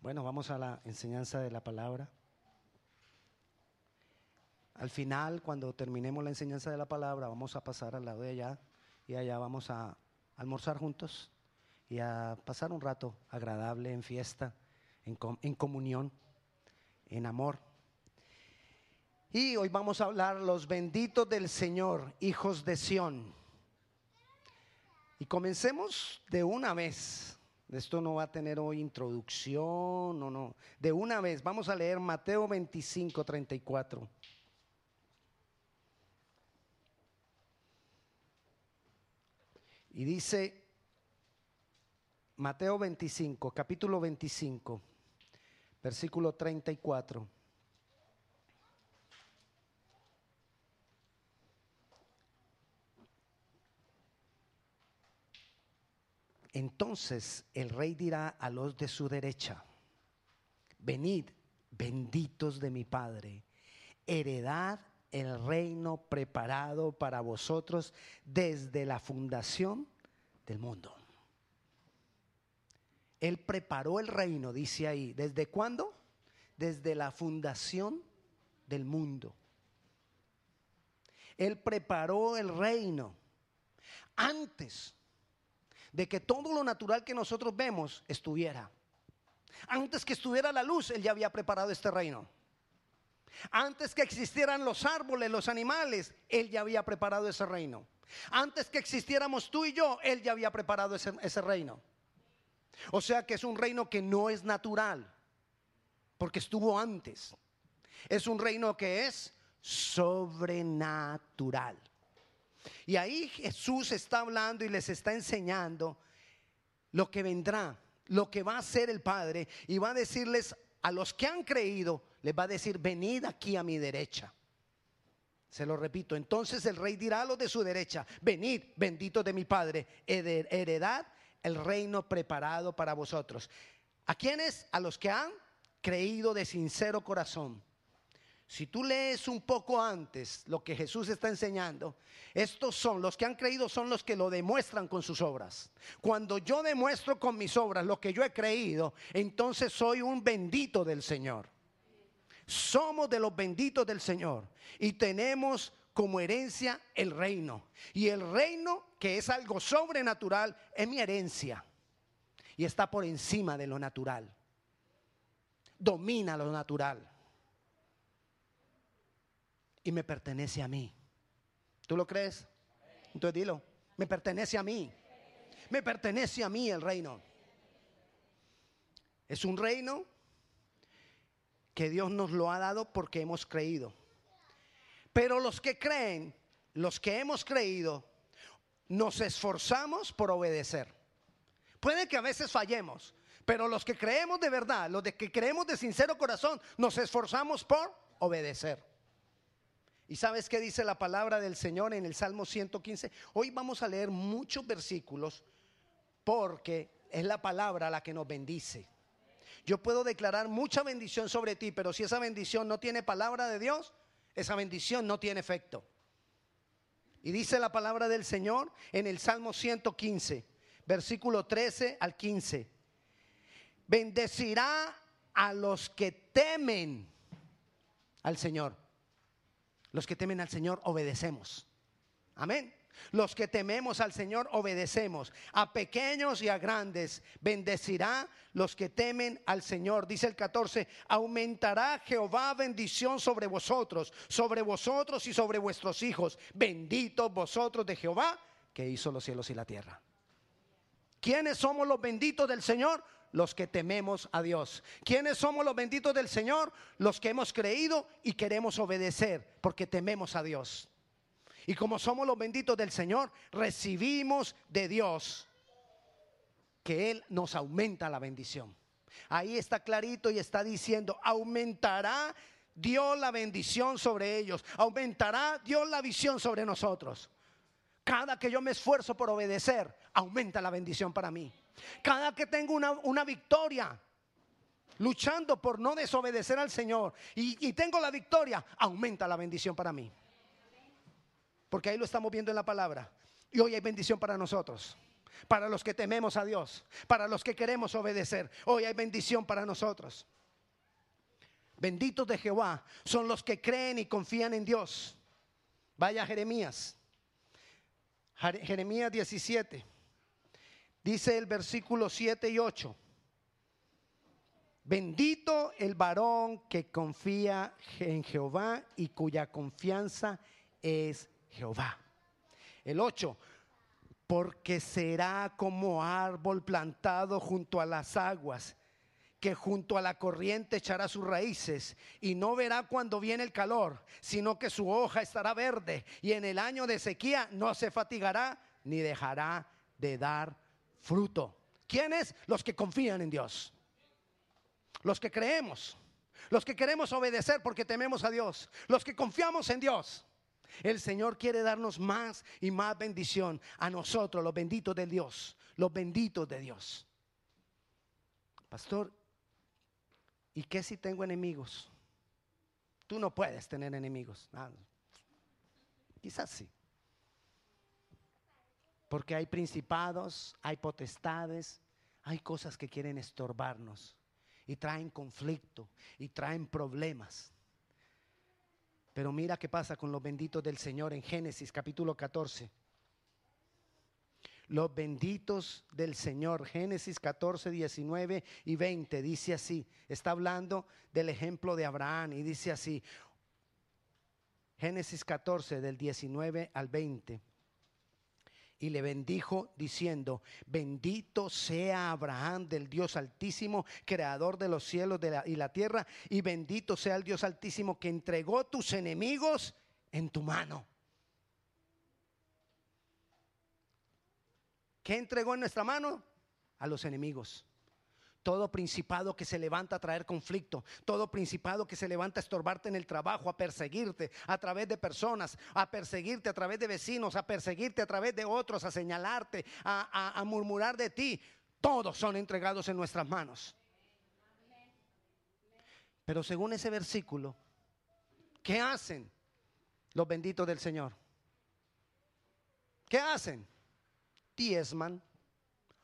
Bueno, vamos a la enseñanza de la palabra. Al final, cuando terminemos la enseñanza de la palabra, vamos a pasar al lado de allá y allá vamos a almorzar juntos y a pasar un rato agradable en fiesta, en, comunión, en amor. Y hoy vamos a hablar los benditos del Señor, hijos de Sión. Y comencemos de una vez. Esto no va a tener hoy introducción, no, no. De una vez, vamos a leer Mateo 25, 34. Y dice Mateo 25, capítulo 25, versículo 34. Entonces el rey dirá a los de su derecha, venid, benditos de mi Padre, heredad el reino preparado para vosotros desde la fundación del mundo. Él preparó el reino, dice ahí. ¿Desde cuándo? Desde la fundación del mundo. Él preparó el reino antes de que todo lo natural que nosotros vemos estuviera. Antes que estuviera la luz, Él ya había preparado este reino. Antes que existieran los árboles, los animales, Él ya había preparado ese reino. Antes que existiéramos tú y yo, Él ya había preparado ese, reino. O sea que es un reino que no es natural, porque estuvo antes. Es un reino que es sobrenatural. Y ahí Jesús está hablando y les está enseñando lo que vendrá, lo que va a hacer el Padre, y va a decirles a los que han creído, les va a decir, venid aquí a mi derecha. Se lo repito, entonces el rey dirá a los de su derecha, venid, bendito de mi Padre, heredad el reino preparado para vosotros. ¿A quiénes? A los que han creído de sincero corazón. Si tú lees un poco antes lo que Jesús está enseñando, estos son los que han creído, son los que lo demuestran con sus obras. Cuando yo demuestro con mis obras lo que yo he creído, entonces soy un bendito del Señor. Somos de los benditos del Señor y tenemos como herencia el reino. Y el reino, que es algo sobrenatural, es mi herencia. Y está por encima de lo natural. Domina lo natural y me pertenece a mí. ¿Tú lo crees? Entonces dilo, me pertenece a mí. Me pertenece a mí el reino. Es un reino que Dios nos lo ha dado porque hemos creído. Pero los que creen, los que hemos creído, nos esforzamos por obedecer. Puede que a veces fallemos, pero los que creemos de verdad, los que creemos de sincero corazón, nos esforzamos por obedecer. ¿Y sabes qué dice la palabra del Señor en el Salmo 115? Hoy vamos a leer muchos versículos porque es la palabra la que nos bendice. Yo puedo declarar mucha bendición sobre ti, pero si esa bendición no tiene palabra de Dios, esa bendición no tiene efecto. Y dice la palabra del Señor en el Salmo 115, versículo 13 al 15. Bendecirá a los que temen al Señor. Los que temen al Señor obedecemos. Amén. Los que tememos al Señor obedecemos. A pequeños y a grandes bendecirá los que temen al Señor. Dice el 14, aumentará Jehová bendición sobre vosotros, sobre vosotros y sobre vuestros hijos. Benditos vosotros de Jehová que hizo los cielos y la tierra. ¿Quiénes somos los benditos del Señor? Los que tememos a Dios. ¿Quiénes somos los benditos del Señor? Los que hemos creído y queremos obedecer porque tememos a Dios. Y como somos los benditos del Señor, recibimos de Dios que Él nos aumenta la bendición. Ahí está clarito y está diciendo, aumentará Dios la bendición sobre ellos, aumentará Dios la visión sobre nosotros. Cada que yo me esfuerzo por obedecer, aumenta la bendición para mí. Cada que tengo una, victoria, luchando por no desobedecer al Señor, y, tengo la victoria, aumenta la bendición para mí. Porque ahí lo estamos viendo en la palabra. Y hoy hay bendición para nosotros. para los que tememos a Dios, para los que queremos obedecer. Hoy hay bendición para nosotros. Benditos de Jehová son los que creen y confían en Dios. Vaya Jeremías. Jeremías 17. Dice el versículo 7 y 8. Bendito el varón que confía en Jehová y cuya confianza es Jehová. El 8 porque será como árbol plantado junto a las aguas, que junto a la corriente echará sus raíces y no verá cuando viene el calor, sino que su hoja estará verde y en el año de sequía no se fatigará ni dejará de dar fruto. ¿Quiénes? Los que confían en Dios. Los que creemos. Los que queremos obedecer porque tememos a Dios. Los que confiamos en Dios. El Señor quiere darnos más y más bendición a nosotros, los benditos de Dios, los benditos de Dios. Pastor, ¿y qué si tengo enemigos? Tú no puedes tener enemigos. Ah, quizás sí. Porque hay principados, hay potestades, hay cosas que quieren estorbarnos y traen conflicto y traen problemas. Pero mira qué pasa con los benditos del Señor en Génesis capítulo 14. Los benditos del Señor, Génesis 14, 19 y 20, dice así, está hablando del ejemplo de Abraham y dice así, Génesis 14 del 19 al 20 y le bendijo diciendo, bendito sea Abraham del Dios altísimo, creador de los cielos y la tierra, y bendito sea el Dios altísimo que entregó tus enemigos en tu mano. ¿Qué entregó en nuestra mano? A los enemigos todo principado que se levanta a traer conflicto, todo principado que se levanta a estorbarte en el trabajo, a perseguirte a través de personas, a perseguirte a través de vecinos, a perseguirte a través de otros, a señalarte, a, murmurar de ti, todos son entregados en nuestras manos. Pero según ese versículo, ¿qué hacen los benditos del Señor? ¿Qué hacen? Diezman.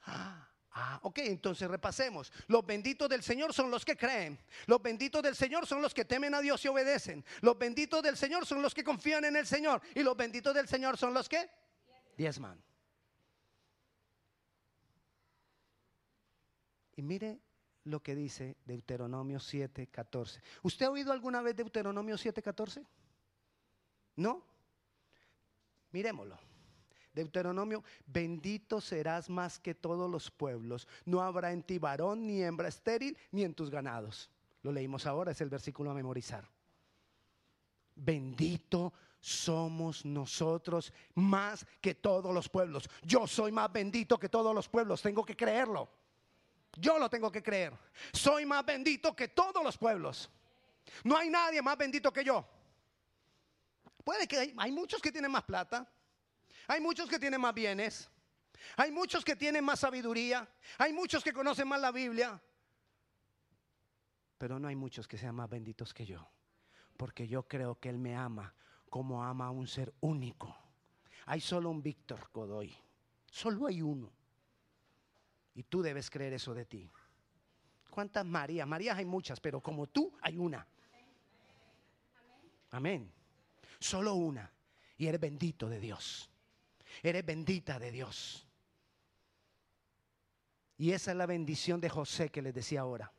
Ah, Ah, ok, entonces repasemos. Los benditos del Señor son los que creen. Los benditos del Señor son los que temen a Dios y obedecen. Los benditos del Señor son los que confían en el Señor. Y los benditos del Señor son los que diezman. Y mire lo que dice Deuteronomio 7:14. ¿Usted ha oído alguna vez Deuteronomio 7:14? ¿No? Miremoslo. Deuteronomio, bendito serás más que todos los pueblos. No habrá en ti varón ni hembra estéril, ni en tus ganados. Lo leímos ahora, es el versículo a memorizar. Bendito somos nosotros más que todos los pueblos. Yo soy más bendito que todos los pueblos, tengo que creerlo. Yo lo tengo que creer. Soy más bendito que todos los pueblos. No hay nadie más bendito que yo. Puede que hay, muchos que tienen más plata, hay muchos que tienen más bienes. Hay muchos que tienen más sabiduría. Hay muchos que conocen más la Biblia. Pero no hay muchos que sean más benditos que yo. Porque yo creo que Él me ama como ama a un ser único. Hay solo un Víctor Godoy. Solo hay uno. Y tú debes creer eso de ti. ¿Cuántas Marías? Marías hay muchas, pero como tú hay una. Amén. Solo una. Y eres bendito de Dios. Eres bendita de Dios. Y esa es la bendición de José que les decía ahora.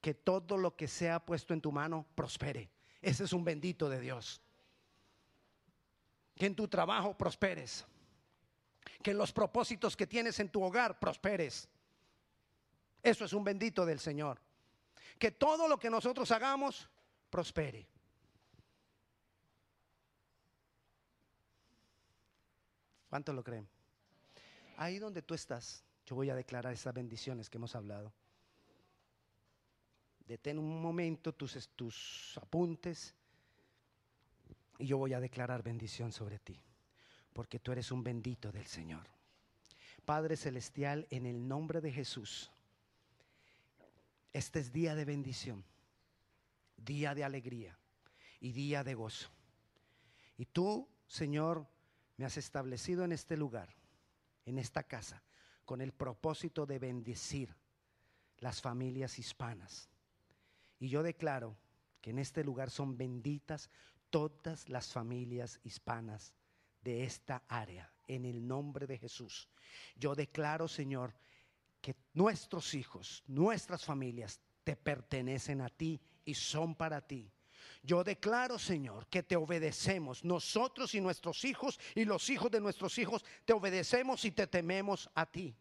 Que todo lo que sea puesto en tu mano prospere. Ese es un bendito de Dios. Que en tu trabajo prosperes. Que en los propósitos que tienes en tu hogar prosperes. Eso es un bendito del Señor. Que todo lo que nosotros hagamos prospere. ¿Cuántos lo creen? Ahí donde tú estás, yo voy a declarar esas bendiciones que hemos hablado. Detén un momento tus, tus apuntes y yo voy a declarar bendición sobre ti, porque tú eres un bendito del Señor. Padre Celestial, en el nombre de Jesús, este es día de bendición, día de alegría y día de gozo. Y tú, Señor, me has establecido en este lugar en esta casa con el propósito de bendecir las familias hispanas. Y yo declaro que en este lugar son benditas todas las familias hispanas de esta área, en el nombre de Jesús. Yo declaro, Señor, que nuestros hijos, nuestras familias te pertenecen a ti y son para ti. Yo declaro, Señor, que te obedecemos, nosotros y nuestros hijos y los hijos de nuestros hijos, te obedecemos y te tememos a ti.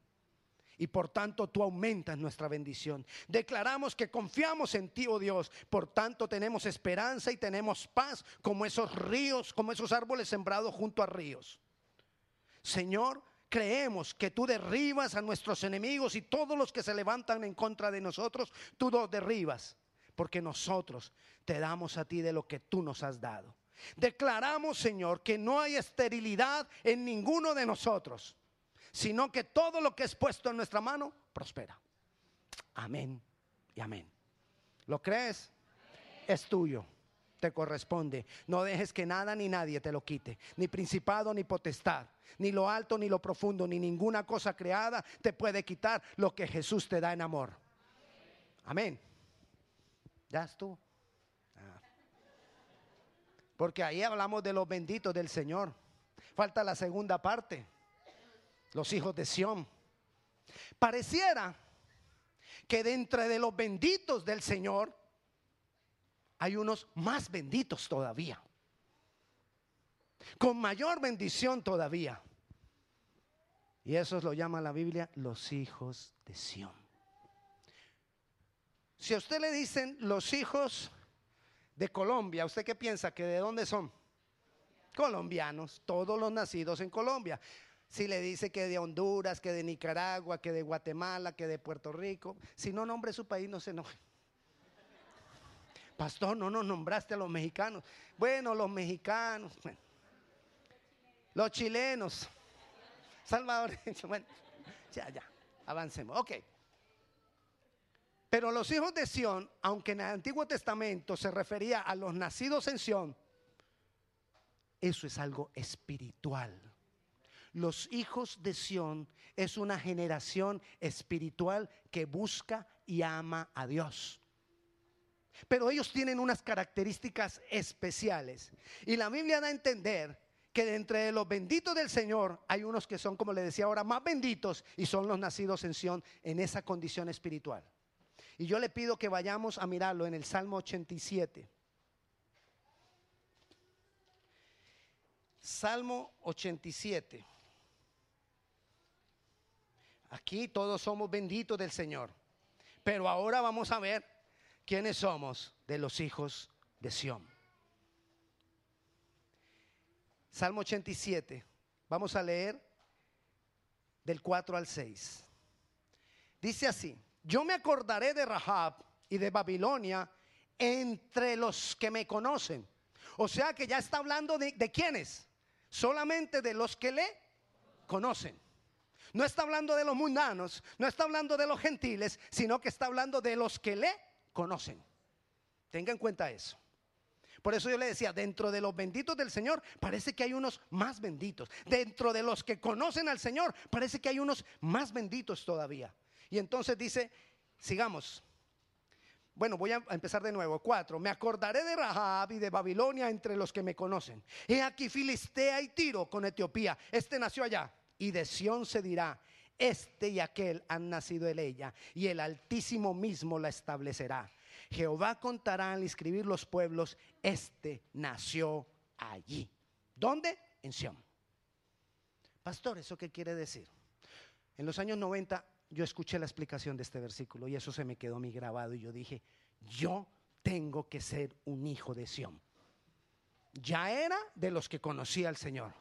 Y por tanto tú aumentas nuestra bendición. Declaramos que confiamos en ti, oh Dios. Por tanto tenemos esperanza y tenemos paz como esos ríos, como esos árboles sembrados junto a ríos. Señor, creemos que tú derribas a nuestros enemigos y todos los que se levantan en contra de nosotros, tú los derribas. Porque nosotros te damos a ti de lo que tú nos has dado. Declaramos, Señor, que no hay esterilidad en ninguno de nosotros sino que todo lo que es puesto en nuestra mano prospera. Amén y amén. ¿Lo crees? Es tuyo, te corresponde. No dejes que nada ni nadie te lo quite, ni principado ni potestad, ni lo alto ni lo profundo, ni ninguna cosa creada te puede quitar lo que Jesús te da en amor. Amén. Ya estuvo. Ah. Porque ahí hablamos de los benditos del Señor. Falta la segunda parte los hijos de Sión. Pareciera que dentro de los benditos del Señor hay unos más benditos todavía. Con mayor bendición todavía. Y eso lo llama la Biblia los hijos de Sión. Si a usted le dicen los hijos de Colombia, ¿usted qué piensa? ¿Que de dónde son? Colombianos, todos los nacidos en Colombia si le dice que de Honduras, que de Nicaragua, que de Guatemala, que de Puerto Rico, si no nombre su país, no se enoje. Pastor, no nos nombraste a los mexicanos. Bueno, los mexicanos, los chilenos, Salvador, bueno, ya, ya, avancemos. Ok. Pero los hijos de Sión, aunque en el Antiguo Testamento se refería a los nacidos en Sión, eso es algo espiritual los hijos de Sión es una generación espiritual que busca y ama a Dios. Pero ellos tienen unas características especiales. Y la Biblia da a entender que de entre los benditos del Señor hay unos que son, como le decía ahora, más benditos y son los nacidos en Sión en esa condición espiritual. Y yo le pido que vayamos a mirarlo en el Salmo 87. Salmo 87. Aquí todos somos benditos del Señor. Pero ahora vamos a ver quiénes somos de los hijos de Sión. Salmo 87. Vamos a leer del 4 al 6. Dice así, yo me acordaré de Rahab y de Babilonia entre los que me conocen. O sea que ya está hablando de, de quiénes. Solamente de los que le conocen. No está hablando de los mundanos, no está hablando de los gentiles, sino que está hablando de los que le conocen. Tenga en cuenta eso. Por eso yo le decía, dentro de los benditos del Señor parece que hay unos más benditos. Dentro de los que conocen al Señor parece que hay unos más benditos todavía. Y entonces dice, sigamos. Bueno, voy a empezar de nuevo. Cuatro. Me acordaré de Rahab y de Babilonia entre los que me conocen. He aquí Filistea y Tiro con Etiopía. Este nació allá y de Sión se dirá, este y aquel han nacido en ella, y el Altísimo mismo la establecerá. Jehová contará al escribir los pueblos, este nació allí. ¿Dónde? En Sión. Pastor, ¿eso qué quiere decir? En los años 90 yo escuché la explicación de este versículo y eso se me quedó mi grabado y yo dije, yo tengo que ser un hijo de Sión. Ya era de los que conocía al Señor.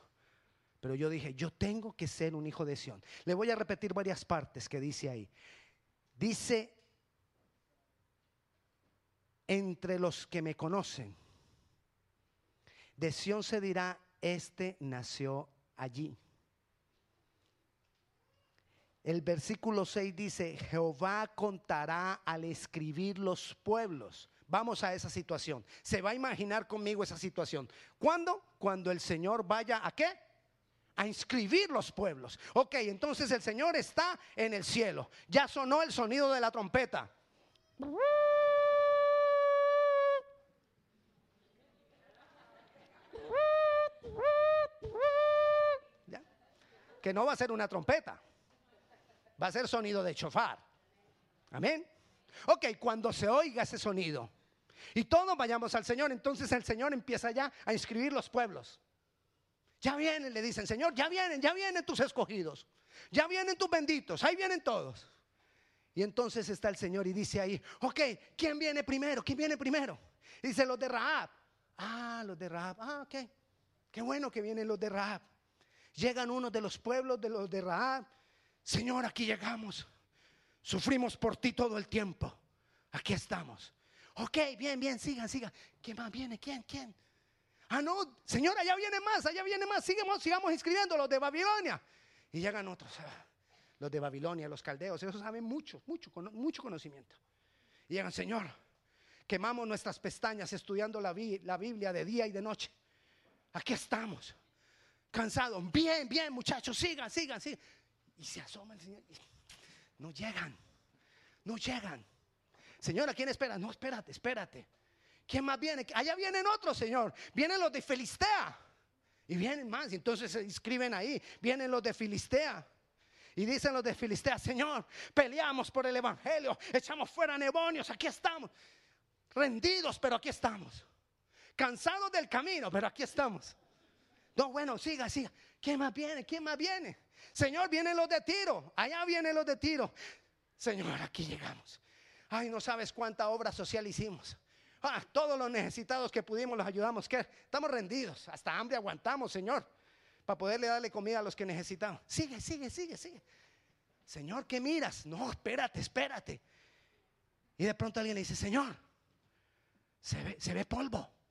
Pero yo dije, yo tengo que ser un hijo de Sión. Le voy a repetir varias partes que dice ahí. Dice, entre los que me conocen, de Sión se dirá, este nació allí. El versículo 6 dice, Jehová contará al escribir los pueblos. Vamos a esa situación. Se va a imaginar conmigo esa situación. ¿Cuándo? Cuando el Señor vaya a qué? a inscribir los pueblos. Ok, entonces el Señor está en el cielo. Ya sonó el sonido de la trompeta. Que no va a ser una trompeta, va a ser sonido de chofar. Amén. Ok, cuando se oiga ese sonido y todos vayamos al Señor, entonces el Señor empieza ya a inscribir los pueblos. Ya vienen, le dicen, Señor, ya vienen, ya vienen tus escogidos, ya vienen tus benditos, ahí vienen todos. Y entonces está el Señor y dice ahí, ok, ¿quién viene primero? ¿Quién viene primero? dice los de Rahab. Ah, los de Rahab. Ah, ok. Qué bueno que vienen los de Rahab. Llegan unos de los pueblos de los de Rahab. Señor, aquí llegamos. Sufrimos por ti todo el tiempo. Aquí estamos. Ok, bien, bien, sigan, sigan. ¿Quién más viene? ¿Quién? ¿Quién? Ah, no, Señor, allá viene más, allá viene más. Sigamos, sigamos inscribiendo los de Babilonia. Y llegan otros, ah, los de Babilonia, los caldeos. Ellos saben mucho, mucho, mucho conocimiento. Y llegan, Señor, quemamos nuestras pestañas estudiando la, la Biblia de día y de noche. Aquí estamos, cansados. Bien, bien, muchachos, sigan, sigan, sigan. Y se asoma el Señor. No llegan. No llegan. Señor, ¿a quién espera? No, espérate, espérate. ¿Quién más viene? Allá vienen otros, Señor. Vienen los de Filistea. Y vienen más. Y entonces se inscriben ahí. Vienen los de Filistea. Y dicen los de Filistea, Señor, peleamos por el Evangelio. Echamos fuera demonios. Aquí estamos. Rendidos, pero aquí estamos. Cansados del camino, pero aquí estamos. No, bueno, siga, siga. ¿Quién más viene? ¿Quién más viene? Señor, vienen los de tiro. Allá vienen los de tiro. Señor, aquí llegamos. Ay, no sabes cuánta obra social hicimos. Ah, todos los necesitados que pudimos los ayudamos. ¿Qué? Estamos rendidos. Hasta hambre aguantamos, Señor, para poderle darle comida a los que necesitamos. Sigue, sigue, sigue, sigue. Señor, ¿qué miras? No, espérate, espérate. Y de pronto alguien le dice, Señor, se ve polvo.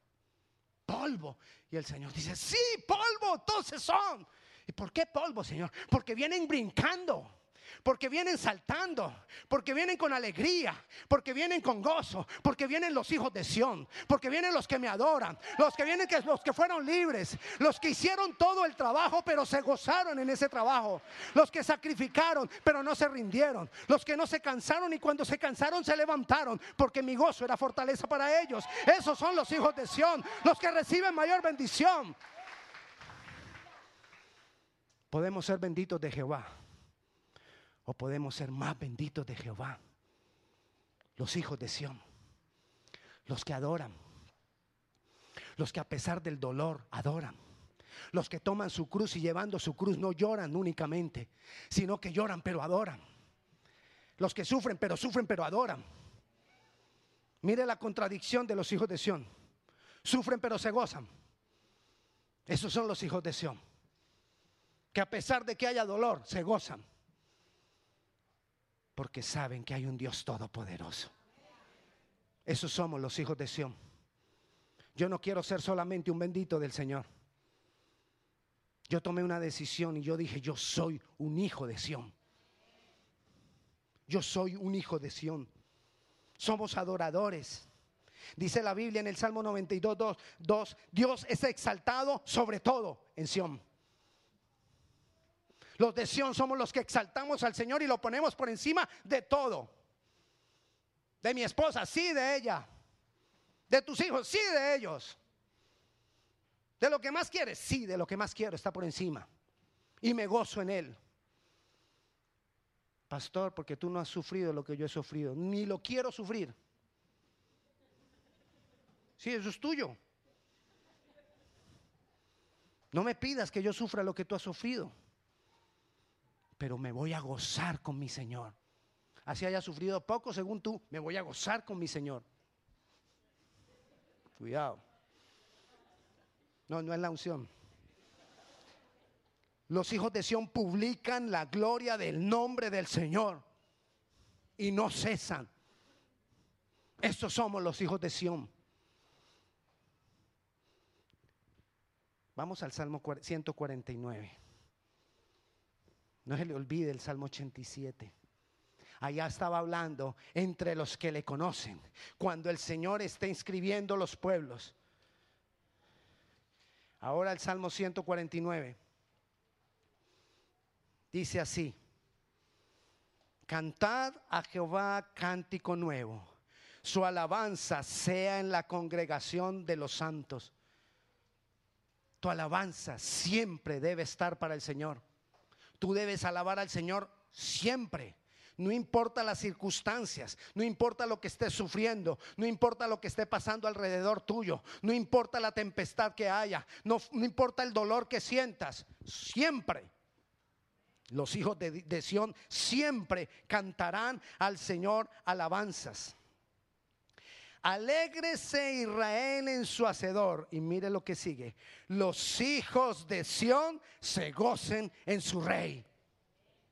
Polvo. Y el Señor dice, sí, polvo, entonces son. ¿Y por qué polvo, Señor? Porque vienen brincando porque vienen saltando, porque vienen con alegría, porque vienen con gozo, porque vienen los hijos de Sión, porque vienen los que me adoran, los que vienen que los que fueron libres, los que hicieron todo el trabajo pero se gozaron en ese trabajo, los que sacrificaron pero no se rindieron, los que no se cansaron y cuando se cansaron se levantaron, porque mi gozo era fortaleza para ellos. Esos son los hijos de Sión, los que reciben mayor bendición. Podemos ser benditos de Jehová o podemos ser más benditos de Jehová. Los hijos de Sión, los que adoran, los que a pesar del dolor adoran. Los que toman su cruz y llevando su cruz no lloran únicamente, sino que lloran pero adoran. Los que sufren pero sufren pero adoran. Mire la contradicción de los hijos de Sión. Sufren pero se gozan. Esos son los hijos de Sión. Que a pesar de que haya dolor, se gozan porque saben que hay un Dios todopoderoso. Esos somos los hijos de Sión. Yo no quiero ser solamente un bendito del Señor. Yo tomé una decisión y yo dije, yo soy un hijo de Sión. Yo soy un hijo de Sión. Somos adoradores. Dice la Biblia en el Salmo 92, 2, Dios es exaltado sobre todo en Sión. Los de Sión somos los que exaltamos al Señor y lo ponemos por encima de todo. De mi esposa, sí, de ella. De tus hijos, sí, de ellos. De lo que más quieres, sí, de lo que más quiero, está por encima. Y me gozo en él. Pastor, porque tú no has sufrido lo que yo he sufrido, ni lo quiero sufrir. Sí, eso es tuyo. No me pidas que yo sufra lo que tú has sufrido pero me voy a gozar con mi Señor. Así haya sufrido poco, según tú, me voy a gozar con mi Señor. Cuidado. No, no es la unción. Los hijos de Sión publican la gloria del nombre del Señor y no cesan. Estos somos los hijos de Sión. Vamos al Salmo 149. No se le olvide el Salmo 87. Allá estaba hablando entre los que le conocen. Cuando el Señor está inscribiendo los pueblos. Ahora el Salmo 149. dice así, cantad a Jehová cántico nuevo, su alabanza sea en la congregación de los santos. Tu alabanza siempre debe estar para el Señor. Tú debes alabar al Señor siempre. No importa las circunstancias, no importa lo que estés sufriendo, no importa lo que esté pasando alrededor tuyo, no importa la tempestad que haya, no, importa el dolor que sientas, siempre los hijos de, de Sión siempre cantarán al Señor alabanzas. Alégrese Israel en su hacedor. Y mire lo que sigue. Los hijos de Sión se gocen en su rey.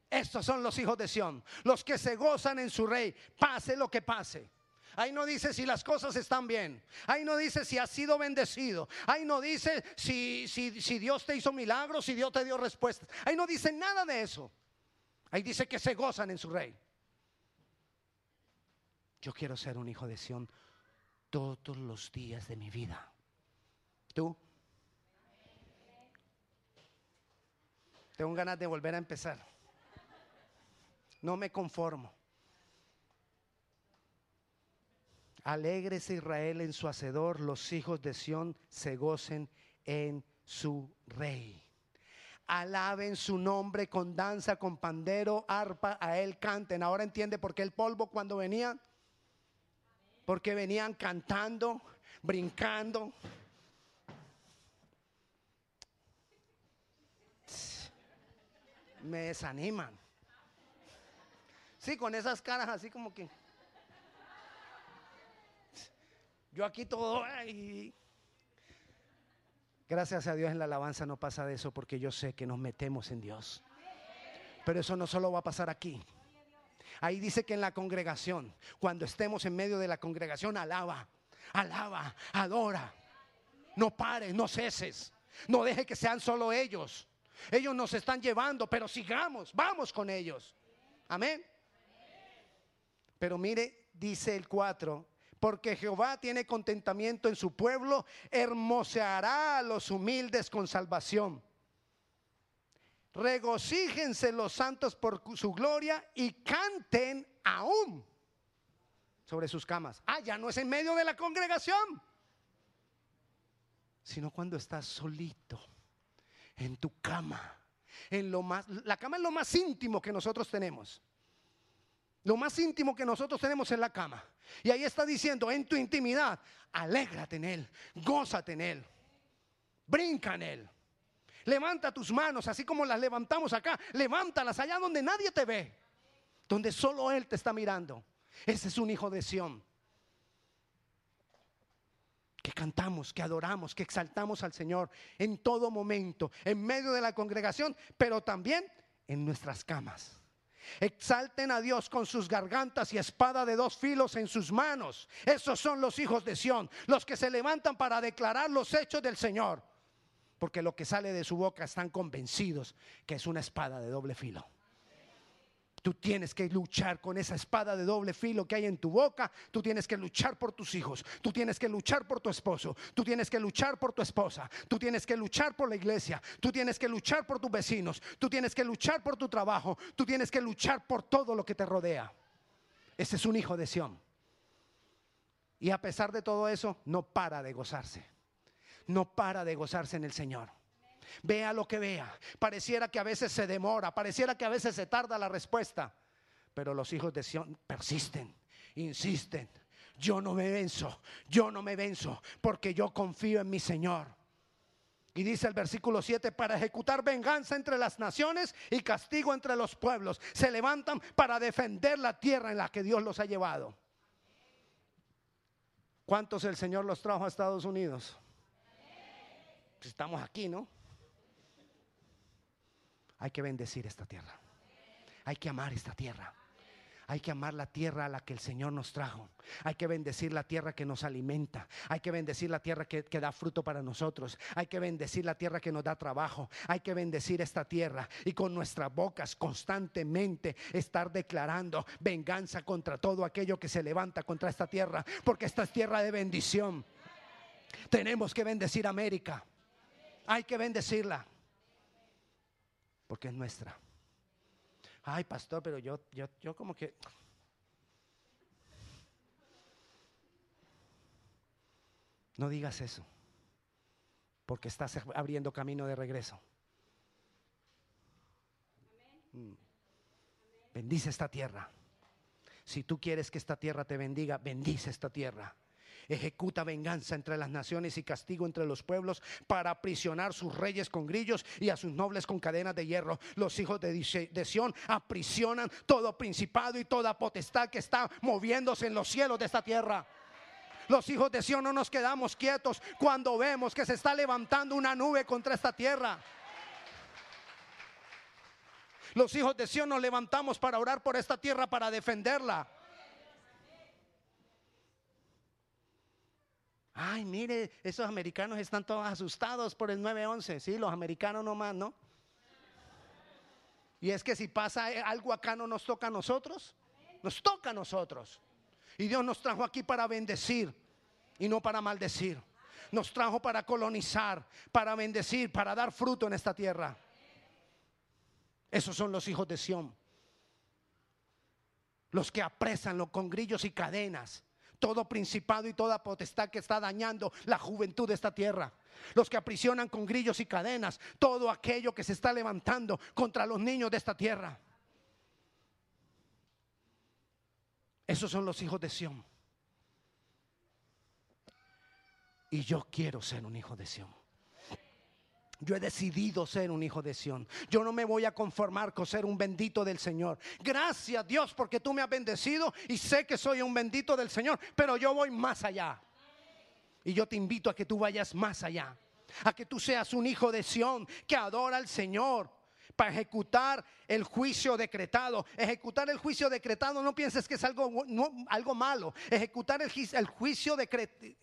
Estos son los hijos de Sión, los que se gozan en su rey, pase lo que pase. Ahí no dice si las cosas están bien. Ahí no dice si has sido bendecido. Ahí no dice si, si, si Dios te hizo milagros, si Dios te dio respuestas. Ahí no dice nada de eso. Ahí dice que se gozan en su rey. Yo quiero ser un hijo de Sión todos los días de mi vida. ¿Tú? Tengo ganas de volver a empezar. No me conformo. Alégrese Israel en su hacedor, los hijos de Sión se gocen en su rey. Alaben su nombre con danza, con pandero, arpa, a él canten. Ahora entiende por qué el polvo cuando venía porque venían cantando, brincando. Me desaniman. Sí, con esas caras así como que... Yo aquí todo... Gracias a Dios en la alabanza no pasa de eso porque yo sé que nos metemos en Dios. Pero eso no solo va a pasar aquí. Ahí dice que en la congregación, cuando estemos en medio de la congregación, alaba, alaba, adora. No pares, no ceses. No deje que sean solo ellos. Ellos nos están llevando, pero sigamos, vamos con ellos. Amén. Pero mire, dice el 4, porque Jehová tiene contentamiento en su pueblo, hermoseará a los humildes con salvación regocíjense los santos por su gloria y canten aún sobre sus camas. Ah, ya no es en medio de la congregación, sino cuando estás solito en tu cama. En lo más, la cama es lo más íntimo que nosotros tenemos. Lo más íntimo que nosotros tenemos es la cama. Y ahí está diciendo, en tu intimidad, alégrate en él, gózate en él, brinca en él. Levanta tus manos, así como las levantamos acá. Levántalas allá donde nadie te ve. Donde solo Él te está mirando. Ese es un hijo de Sión. Que cantamos, que adoramos, que exaltamos al Señor en todo momento, en medio de la congregación, pero también en nuestras camas. Exalten a Dios con sus gargantas y espada de dos filos en sus manos. Esos son los hijos de Sión, los que se levantan para declarar los hechos del Señor porque lo que sale de su boca están convencidos que es una espada de doble filo. Tú tienes que luchar con esa espada de doble filo que hay en tu boca. Tú tienes que luchar por tus hijos. Tú tienes que luchar por tu esposo. Tú tienes que luchar por tu esposa. Tú tienes que luchar por la iglesia. Tú tienes que luchar por tus vecinos. Tú tienes que luchar por tu trabajo. Tú tienes que luchar por todo lo que te rodea. Ese es un hijo de Sión. Y a pesar de todo eso, no para de gozarse no para de gozarse en el Señor. Vea lo que vea. Pareciera que a veces se demora, pareciera que a veces se tarda la respuesta. Pero los hijos de Sión persisten, insisten. Yo no me venzo, yo no me venzo, porque yo confío en mi Señor. Y dice el versículo 7, para ejecutar venganza entre las naciones y castigo entre los pueblos. Se levantan para defender la tierra en la que Dios los ha llevado. ¿Cuántos el Señor los trajo a Estados Unidos? Pues estamos aquí, ¿no? Hay que bendecir esta tierra. Hay que amar esta tierra. Hay que amar la tierra a la que el Señor nos trajo. Hay que bendecir la tierra que nos alimenta. Hay que bendecir la tierra que, que, da fruto para nosotros. Hay que bendecir la tierra que nos da trabajo. Hay que bendecir esta tierra y con nuestras bocas constantemente estar declarando venganza contra todo aquello que se levanta contra esta tierra. Porque esta es tierra de bendición. Tenemos que bendecir América. Hay que bendecirla. Porque es nuestra. Ay, pastor, pero yo, yo, yo como que... No digas eso, porque estás abriendo camino de regreso. Mm. Bendice esta tierra. Si tú quieres que esta tierra te bendiga, bendice esta tierra. Ejecuta venganza entre las naciones y castigo entre los pueblos para aprisionar sus reyes con grillos y a sus nobles con cadenas de hierro. Los hijos de, Sión aprisionan todo principado y toda potestad que está moviéndose en los cielos de esta tierra. Los hijos de Sión no nos quedamos quietos cuando vemos que se está levantando una nube contra esta tierra. Los hijos de Sión nos levantamos para orar por esta tierra, para defenderla. Ay, mire, esos americanos están todos asustados por el 911. Sí, los americanos nomás, ¿no? Y es que si pasa algo acá no nos toca a nosotros, nos toca a nosotros. Y Dios nos trajo aquí para bendecir y no para maldecir. Nos trajo para colonizar, para bendecir, para dar fruto en esta tierra. Esos son los hijos de Sión. Los que apresan con grillos y cadenas todo principado y toda potestad que está dañando la juventud de esta tierra. Los que aprisionan con grillos y cadenas todo aquello que se está levantando contra los niños de esta tierra. Esos son los hijos de Sión. Y yo quiero ser un hijo de Sión. Yo he decidido ser un hijo de Sión. Yo no me voy a conformar con ser un bendito del Señor. Gracias Dios porque tú me has bendecido y sé que soy un bendito del Señor, pero yo voy más allá. Y yo te invito a que tú vayas más allá. A que tú seas un hijo de Sión que adora al Señor para ejecutar el juicio decretado. Ejecutar el juicio decretado no pienses que es algo, algo malo. Ejecutar el, el juicio decretado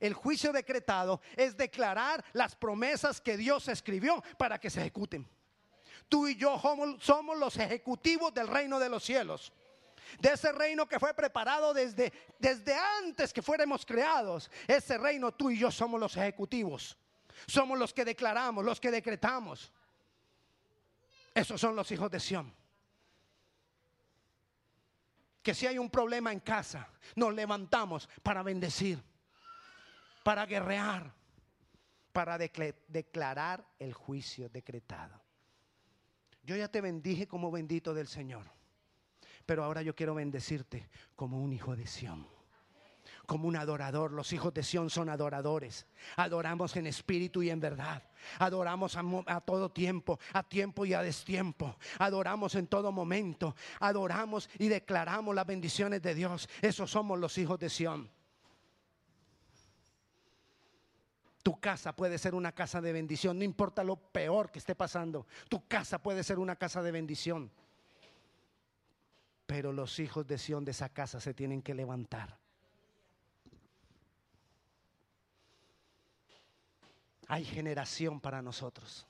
el juicio decretado es declarar las promesas que Dios escribió para que se ejecuten. Tú y yo somos los ejecutivos del reino de los cielos. De ese reino que fue preparado desde, desde antes que fuéramos creados. Ese reino tú y yo somos los ejecutivos. Somos los que declaramos, los que decretamos. Esos son los hijos de Sión. Que si hay un problema en casa, nos levantamos para bendecir para guerrear, para declarar el juicio decretado. Yo ya te bendije como bendito del Señor, pero ahora yo quiero bendecirte como un hijo de Sión como un adorador. Los hijos de Sión son adoradores. Adoramos en espíritu y en verdad. Adoramos a, todo tiempo, a tiempo y a destiempo. Adoramos en todo momento. Adoramos y declaramos las bendiciones de Dios. Esos somos los hijos de Sión. Tu casa puede ser una casa de bendición, no importa lo peor que esté pasando. Tu casa puede ser una casa de bendición. Pero los hijos de Sión de esa casa se tienen que levantar. Hay generación para nosotros.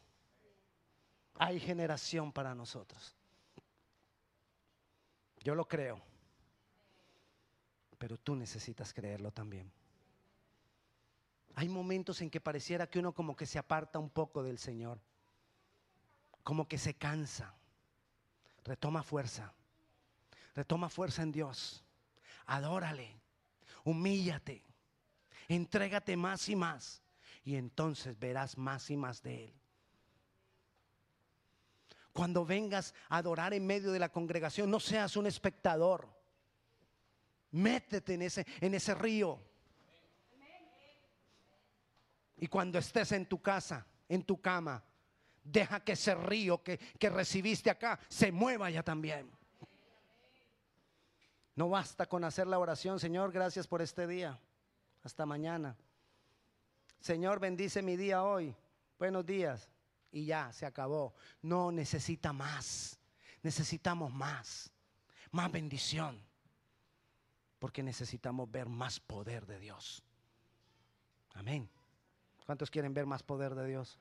Hay generación para nosotros. Yo lo creo. Pero tú necesitas creerlo también. Hay momentos en que pareciera que uno como que se aparta un poco del Señor, como que se cansa. Retoma fuerza, retoma fuerza en Dios. Adórale, humíllate, entrégate más y más y entonces verás más y más de Él. Cuando vengas a adorar en medio de la congregación, no seas un espectador. Métete en ese, en ese río. Y cuando estés en tu casa, en tu cama, deja que ese río que, que recibiste acá se mueva ya también. No basta con hacer la oración, Señor, gracias por este día. Hasta mañana. Señor, bendice mi día hoy. Buenos días. Y ya, se acabó. No necesita más. Necesitamos más. Más bendición. Porque necesitamos ver más poder de Dios. Amén. ¿Cuántos quieren ver más poder de Dios?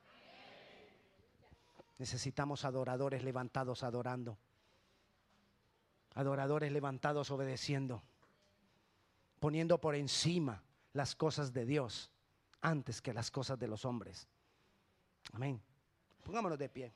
Necesitamos adoradores levantados adorando. Adoradores levantados obedeciendo. Poniendo por encima las cosas de Dios antes que las cosas de los hombres. Amén. Pongámonos de pie.